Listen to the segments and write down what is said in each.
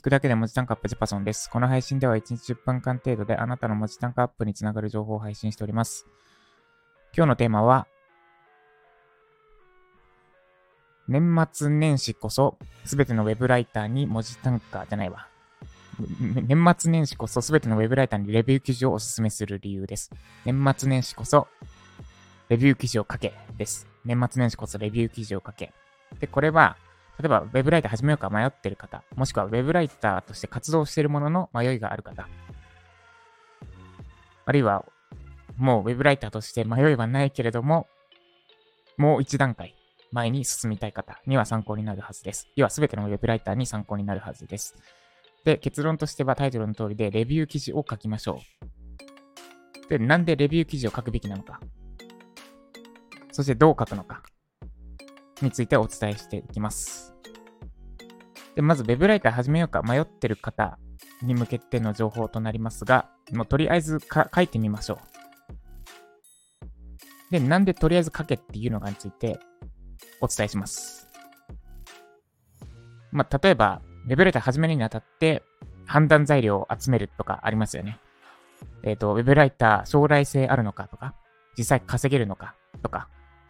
聞くだけで文字単価アップジパソンです。この配信では1日10分間程度であなたの文字単価アップにつながる情報を配信しております。今日のテーマは、年末年始こそすべてのウェブライターに文字単価じゃないわ。年末年始こそすべてのウェブライターにレビュー記事をおすすめする理由です。年末年始こそレビュー記事を書けです。年末年始こそレビュー記事を書け。で、これは、例えば、ウェブライター始めようか迷ってる方、もしくはウェブライターとして活動しているものの迷いがある方、あるいは、もうウェブライターとして迷いはないけれども、もう一段階前に進みたい方には参考になるはずです。要は全てのウェブライターに参考になるはずです。で、結論としてはタイトルの通りでレビュー記事を書きましょう。で、なんでレビュー記事を書くべきなのか。そしてどう書くのか。についてお伝えしていきます。で、まず Web ライター始めようか迷ってる方に向けての情報となりますが、もうとりあえず書いてみましょう。で、なんでとりあえず書けっていうのかについてお伝えします。まあ、例えば、Web ライター始めるにあたって判断材料を集めるとかありますよね。えっ、ー、と、Web ライター将来性あるのかとか、実際稼げるのかとか、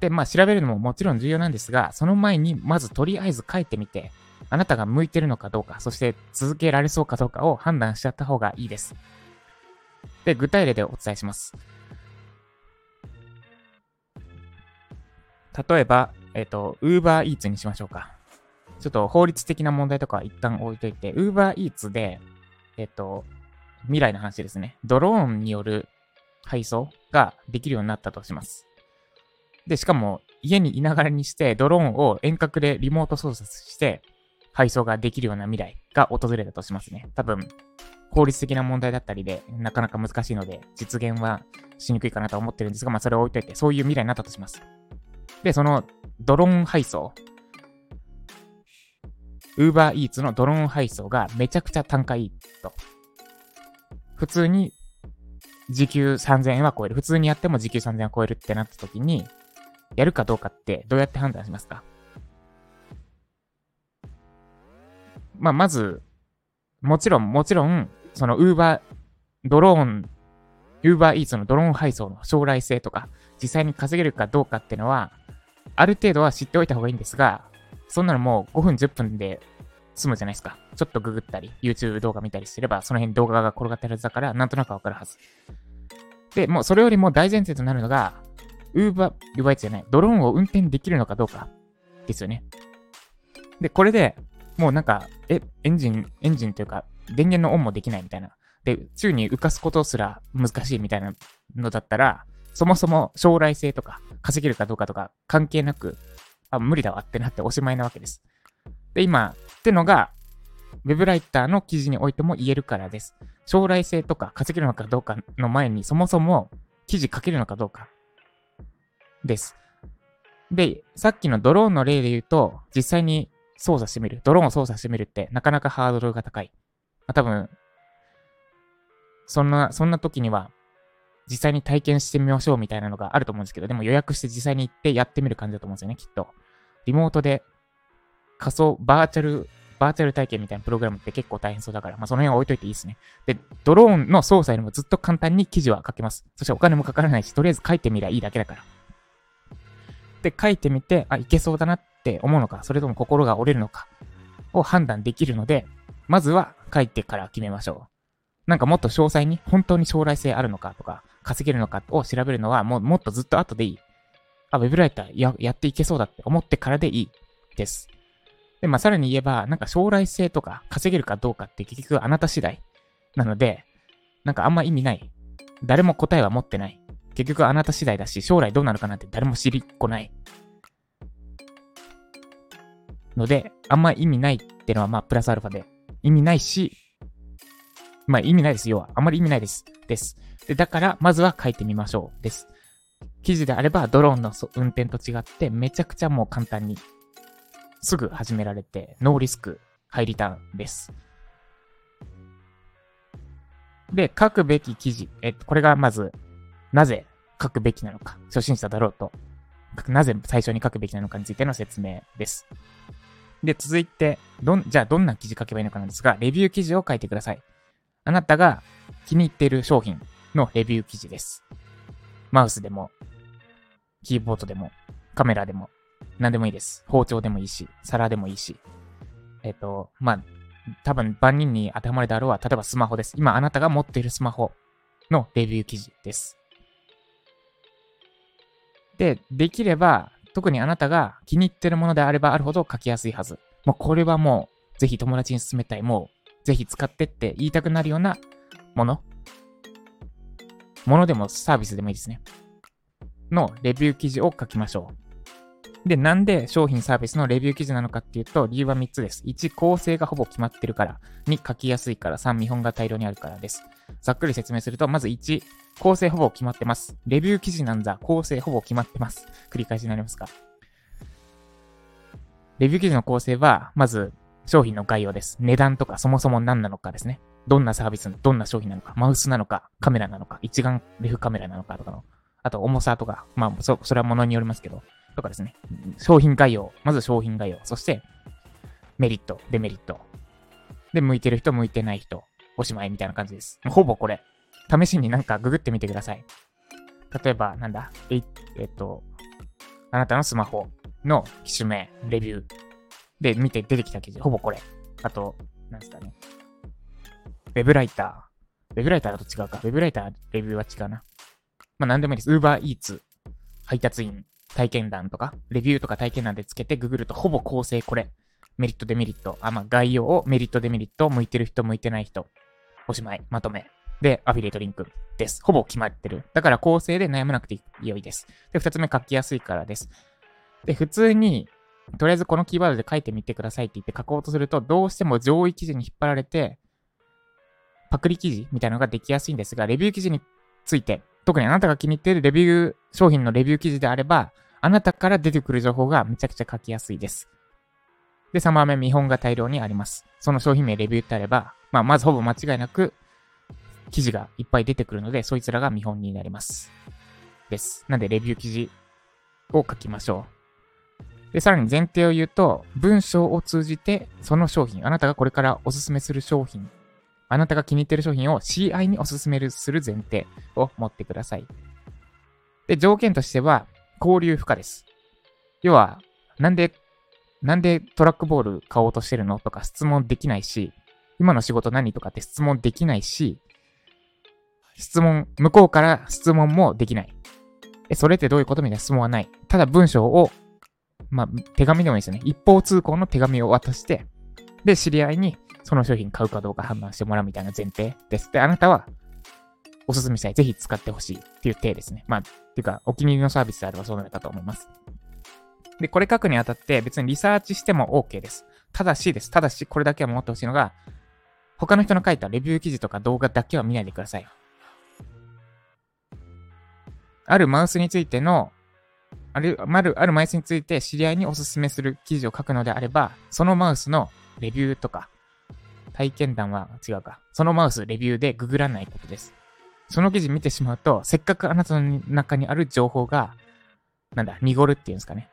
で、まあ調べるのももちろん重要なんですが、その前にまずとりあえず書いてみて、あなたが向いてるのかどうか、そして続けられそうかどうかを判断しちゃった方がいいです。で、具体例でお伝えします。例えば、えっ、ー、と、Uber Eats にしましょうか。ちょっと法律的な問題とかは一旦置いといて、Uber Eats で、えっ、ー、と、未来の話ですね。ドローンによる配送ができるようになったとします。で、しかも家にいながらにしてドローンを遠隔でリモート操作して配送ができるような未来が訪れたとしますね。多分、効率的な問題だったりで、なかなか難しいので、実現はしにくいかなと思ってるんですが、まあそれを置いといて、そういう未来になったとします。で、そのドローン配送、Uber Eats のドローン配送がめちゃくちゃ単価いいと。普通に時給3000円は超える。普通にやっても時給3000円は超えるってなった時に、やるかどうかってどうやって判断しますか？まあ、まず、もちろん、もちろん、その Uber、ドローン、Uber Eats のドローン配送の将来性とか、実際に稼げるかどうかっていうのは、ある程度は知っておいた方がいいんですが、そんなのもう5分10分で済むじゃないですか。ちょっとググったり、YouTube 動画見たりすれば、その辺動画が転がってるはずだから、なんとなくわかるはず。で、もうそれよりも大前提となるのが、ウーバー、ウーバーじゃない、ドローンを運転できるのかどうかですよね。で、これでもうなんか、え、エンジン、エンジンというか、電源のオンもできないみたいな。で、宙に浮かすことすら難しいみたいなのだったら、そもそも将来性とか稼げるかどうかとか関係なく、あ、無理だわってなっておしまいなわけです。で、今、ってのが、ウェブライターの記事においても言えるからです。将来性とか稼げるのかどうかの前に、そもそも記事書けるのかどうかです。で、さっきのドローンの例で言うと、実際に操作してみる。ドローンを操作してみるってなかなかハードルが高い。まあ、多分、そんな、そんな時には、実際に体験してみましょうみたいなのがあると思うんですけど、でも予約して実際に行ってやってみる感じだと思うんですよね、きっと。リモートで仮想、バーチャル、バーチャル体験みたいなプログラムって結構大変そうだから、まあその辺は置いといていいですね。で、ドローンの操作よりもずっと簡単に記事は書けます。そしてお金もかからないし、とりあえず書いてみりゃいいだけだから。で、書いてみて、あ、いけそうだなって思うのか、それとも心が折れるのかを判断できるので、まずは書いてから決めましょう。なんかもっと詳細に本当に将来性あるのかとか、稼げるのかを調べるのはもうもっとずっと後でいい。あ、ウェブライターややっていけそうだって思ってからでいいです。で、まあさらに言えば、なんか将来性とか稼げるかどうかって結局あなた次第なので、なんかあんま意味ない。誰も答えは持ってない。結局あなた次第だし、将来どうなるかなんて誰も知りっこない。ので、あんま意味ないってのはまあプラスアルファで意味ないし、まあ意味ないです。要は。あんまり意味ないです。です。で、だから、まずは書いてみましょう。です。記事であれば、ドローンの運転と違って、めちゃくちゃもう簡単に、すぐ始められて、ノーリスク、ハイリターンです。で、書くべき記事。えっと、これがまず、なぜ書くべきなのか。初心者だろうと。なぜ最初に書くべきなのかについての説明です。で、続いて、どん、じゃあどんな記事書けばいいのかなんですが、レビュー記事を書いてください。あなたが気に入っている商品のレビュー記事です。マウスでも、キーボードでも、カメラでも、何でもいいです。包丁でもいいし、皿でもいいし。えっ、ー、と、まあ、多分万人に当てはまるであろうは、例えばスマホです。今あなたが持っているスマホのレビュー記事です。で、できれば、特にあなたが気に入ってるものであればあるほど書きやすいはず。もうこれはもう、ぜひ友達に勧めたい。もう、ぜひ使ってって言いたくなるようなもの。ものでもサービスでもいいですね。のレビュー記事を書きましょう。で、なんで商品サービスのレビュー記事なのかっていうと、理由は3つです。1、構成がほぼ決まってるから。2、書きやすいから。3、見本が大量にあるからです。ざっくり説明すると、まず1、構成ほぼ決まってます。レビュー記事なんだ。構成ほぼ決まってます。繰り返しになりますか。レビュー記事の構成は、まず、商品の概要です。値段とかそもそも何なのかですね。どんなサービス、どんな商品なのか、マウスなのか、カメラなのか、一眼レフカメラなのかとかの、あと重さとか、まあ、そ、それは物によりますけど、とかですね。商品概要。まず商品概要。そして、メリット、デメリット。で、向いてる人、向いてない人。おしまいみたいな感じです。ほぼこれ。試しになんかググってみてください。例えば、なんだ、ええっと、あなたのスマホの機種名、レビューで見て出てきた記事、ほぼこれ。あと、なんですかね。ウェブライター。ウェブライターだと違うか。ウェブライター、レビューは違うな。まあ、なんでもいいです。ウーバーイーツ、配達員、体験談とか、レビューとか体験談でつけてググるとほぼ構成これ。メリット、デメリット。あ、まあ、概要をメリット、デメリット、向いてる人、向いてない人。おしまい。まとめ。で、アフィリエイトリンクです。ほぼ決まってる。だから構成で悩まなくて良いです。で、二つ目書きやすいからです。で、普通に、とりあえずこのキーワードで書いてみてくださいって言って書こうとすると、どうしても上位記事に引っ張られて、パクリ記事みたいなのができやすいんですが、レビュー記事について、特にあなたが気に入っているレビュー、商品のレビュー記事であれば、あなたから出てくる情報がめちゃくちゃ書きやすいです。で、3番目、見本が大量にあります。その商品名レビューってあれば、まあ、まずほぼ間違いなく、記事がいっぱい出てくるので、そいつらが見本になります。です。なんで、レビュー記事を書きましょう。で、さらに前提を言うと、文章を通じて、その商品、あなたがこれからおすすめする商品、あなたが気に入ってる商品を CI におすすめする前提を持ってください。で、条件としては、交流不可です。要は、なんで、なんでトラックボール買おうとしてるの？とか質問できないし、今の仕事何？とかって質問できないし、質問、向こうから質問もできない。え、それってどういうことみたいな質問はない。ただ文章を、まあ、手紙でもいいですよね。一方通行の手紙を渡して、で、知り合いにその商品買うかどうか判断してもらうみたいな前提です。で、あなたはおすすめしたい。ぜひ使ってほしいっていう体ですね。まあ、っていうか、お気に入りのサービスであればそうなるかと思います。で、これ書くにあたって別にリサーチしても OK です。ただしです。ただし、これだけは守ってほしいのが、他の人の書いたレビュー記事とか動画だけは見ないでください。あるマウスについての、ある、ある、あるマウスについて知り合いにおすすめする記事を書くのであれば、そのマウスのレビューとか、体験談は違うか。そのマウスレビューでググらないことです。その記事見てしまうと、せっかくあなたの中にある情報が、なんだ、濁るっていうんですかね。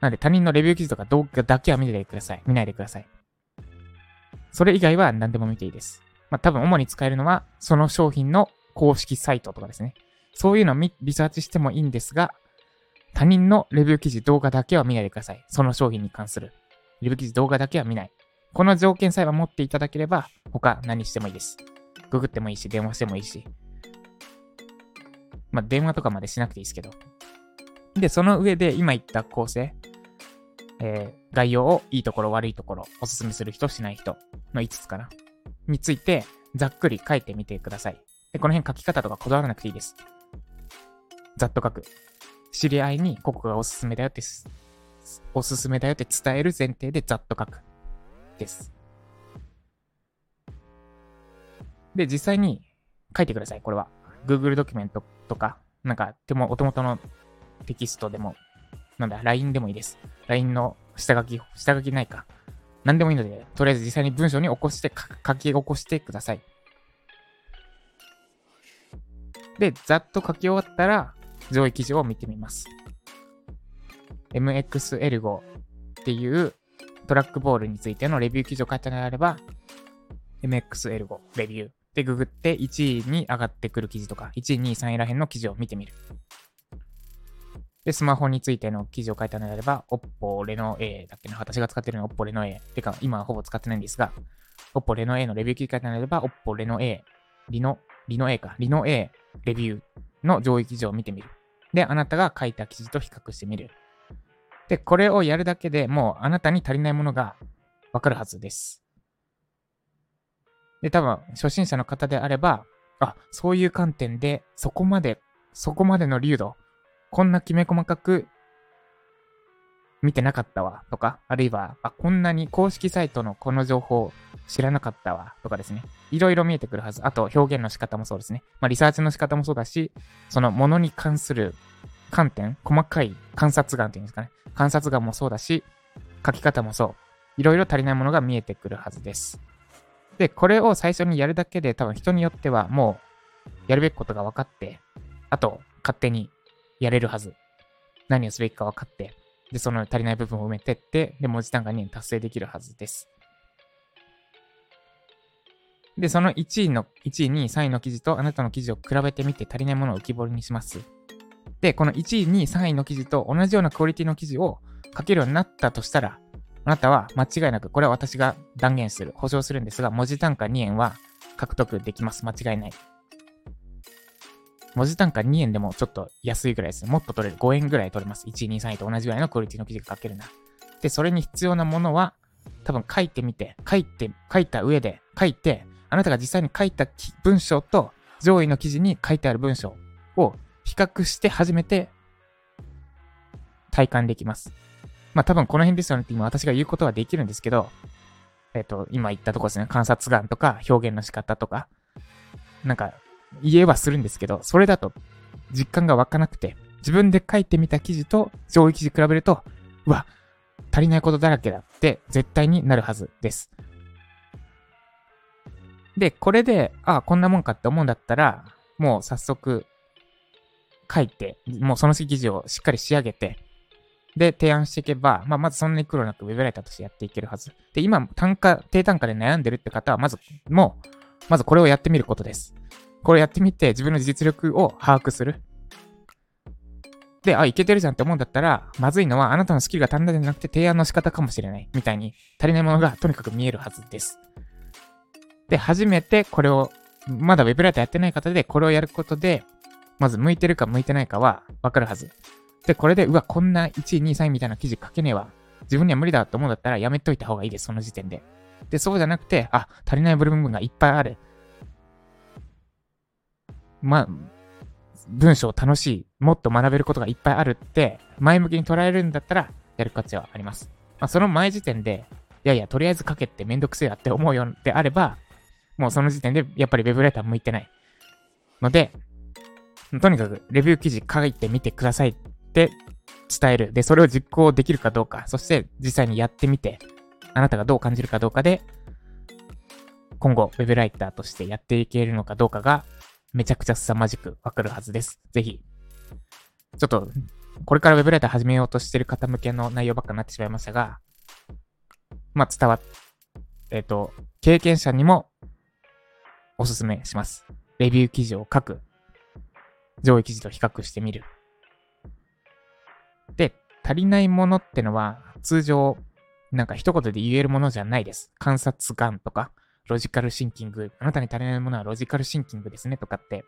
なんで他人のレビュー記事とか動画だけは見ないでください。見ないでください。それ以外は何でも見ていいです。まあ多分主に使えるのは、その商品の公式サイトとかですね。そういうのをリサーチしてもいいんですが、他人のレビュー記事、動画だけは見ないでください。その商品に関する。レビュー記事、動画だけは見ない。この条件さえは持っていただければ、他何してもいいです。ググってもいいし、電話してもいいし。まあ、電話とかまでしなくていいですけど。で、その上で今言った構成、えー、概要をいいところ悪いところ、おすすめする人しない人の5つかな。について、ざっくり書いてみてください。で、この辺書き方とかこだわらなくていいです。ざっと書く。知り合いにここがおすすめだよって、おすすめだよって伝える前提でざっと書く。です。で、実際に書いてください、これは。Google ドキュメントとか、なんか、でも、お手元のテキストでも、なんだ、LINE でもいいです。LINE の下書き、下書きないか。何でもいいので、とりあえず実際に文章に起こして、書き起こしてください。で、ざっと書き終わったら、上位記事を見てみます。MXL5 っていうトラックボールについてのレビュー記事を書いたのであれば、MXL 5レビューでググって1位に上がってくる記事とか、1位、2位、3位らへんの記事を見てみる。で、スマホについての記事を書いたのであれば、Oppo Reno A だっけな、私が使ってるのは Oppo Reno A。てか、今はほぼ使ってないんですが、Oppo Reno A のレビュー記事書いたのであれば、Oppo Reno A、リノ、リノ A か、リノ A レビューの上位記事を見てみる。で、あなたが書いた記事と比較してみる。で、これをやるだけでもうあなたに足りないものがわかるはずです。で、多分、初心者の方であれば、あ、そういう観点で、そこまで、そこまでの流度、こんなきめ細かく見てなかったわ、とか、あるいは、あ、こんなに公式サイトのこの情報知らなかったわ、とかですね。いろいろ見えてくるはず。あと、表現の仕方もそうですね。まあ、リサーチの仕方もそうだし、そのものに関する観点、細かい観察眼っていうんですかね。観察眼もそうだし、書き方もそう。いろいろ足りないものが見えてくるはずです。で、これを最初にやるだけで多分人によってはもうやるべきことが分かって、あと勝手にやれるはず。何をすべきか分かって、で、その足りない部分を埋めてって、で、文字単価2達成できるはずです。で、その1位の、1位、2位、3位の記事とあなたの記事を比べてみて足りないものを浮き彫りにします。で、この1位、2位、3位の記事と同じようなクオリティの記事を書けるようになったとしたら、あなたは間違いなく、これは私が断言する、保証するんですが、文字単価2円は獲得できます。間違いない。文字単価2円でもちょっと安いぐらいですね。もっと取れる。5円ぐらい取れます。1、2、3位と同じぐらいのクオリティの記事が書けるな。で、それに必要なものは、多分書いてみて、書いて、書いた上で、書いて、あなたが実際に書いた文章と上位の記事に書いてある文章を比較して初めて体感できます。まあ多分この辺ですよねって今私が言うことはできるんですけど、えっ、ー、と、今言ったとこですね、観察眼とか表現の仕方とか、なんか言えはするんですけど、それだと実感が湧かなくて、自分で書いてみた記事と上位記事比べると、うわ、足りないことだらけだって絶対になるはずです。で、これで、ああ、こんなもんかって思うんだったら、もう早速書いて、もうその記事をしっかり仕上げて、で、提案していけば、まあ、まずそんなに苦労なく Web ライターとしてやっていけるはず。で、今、単価、低単価で悩んでるって方は、まず、もう、まずこれをやってみることです。これやってみて、自分の実力を把握する。で、あ、いけてるじゃんって思うんだったら、まずいのは、あなたのスキルが足んないんじゃなくて、提案の仕方かもしれない。みたいに、足りないものがとにかく見えるはずです。で、初めてこれを、まだ Web ライターやってない方で、これをやることで、まず向いてるか向いてないかはわかるはず。で、これで、うわ、こんな1位、2位、3位みたいな記事書けねえわ。自分には無理だと思うんだったらやめといた方がいいです、その時点で。で、そうじゃなくて、あ、足りない部分がいっぱいある。まあ、文章楽しい。もっと学べることがいっぱいあるって、前向きに捉えるんだったら、やる価値はあります。まあ、その前時点で、いやいや、とりあえず書けってめんどくせえやって思うようであれば、もうその時点で、やっぱり Web ライター向いてない。ので、とにかく、レビュー記事書いてみてくださいって伝える。で、それを実行できるかどうか、そして実際にやってみて、あなたがどう感じるかどうかで、今後、ウェブライターとしてやっていけるのかどうかが、めちゃくちゃ凄まじくわかるはずです。ぜひ、ちょっと、これからウェブライター始めようとしてる方向けの内容ばっかになってしまいましたが、まあ、伝わっ、えっ、ー、と、経験者にもおすすめします。レビュー記事を書く。上位記事と比較してみる。で、足りないものってのは、通常、なんか一言で言えるものじゃないです。観察眼とか、ロジカルシンキング、あなたに足りないものはロジカルシンキングですねとかって、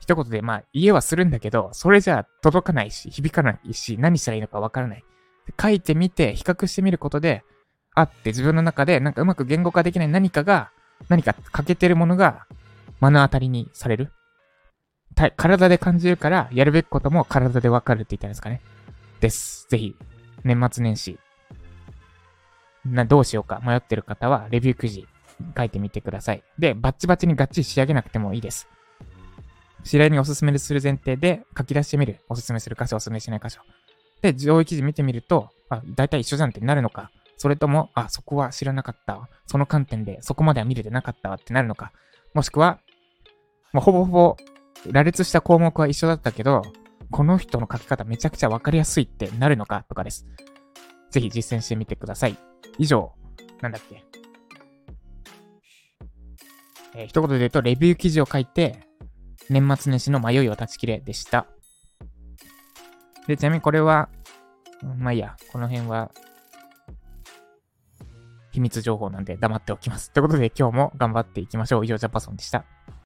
一言でまあ言えはするんだけど、それじゃ届かないし、響かないし、何したらいいのかわからない。書いてみて、比較してみることで、あって自分の中でなんかうまく言語化できない何かが、何か欠けてるものが目の当たりにされる。体で感じるから、やるべきことも体でわかるって言ったんですかね。です。ぜひ、年末年始、な、どうしようか迷ってる方は、レビューくじ書いてみてください。で、バッチバチにガッチリ仕上げなくてもいいです。知り合いにおすすめする前提で書き出してみる。おすすめする箇所、おすすめしない箇所。で、上位記事見てみると、あ、大体一緒じゃんってなるのか。それとも、あ、そこは知らなかった。その観点で、そこまでは見れてなかったってなるのか。もしくは、もうほぼほぼ羅列した項目は一緒だったけど、この人の書き方めちゃくちゃわかりやすいってなるのかとかです。ぜひ実践してみてください。以上、なんだっけ？えー一言で言うと、レビュー記事を書いて、年末年始の迷いを断ち切れでした。で、ちなみにこれは、まあいいや、この辺は、秘密情報なんで黙っておきます。ということで今日も頑張っていきましょう。以上、ジャパソンでした。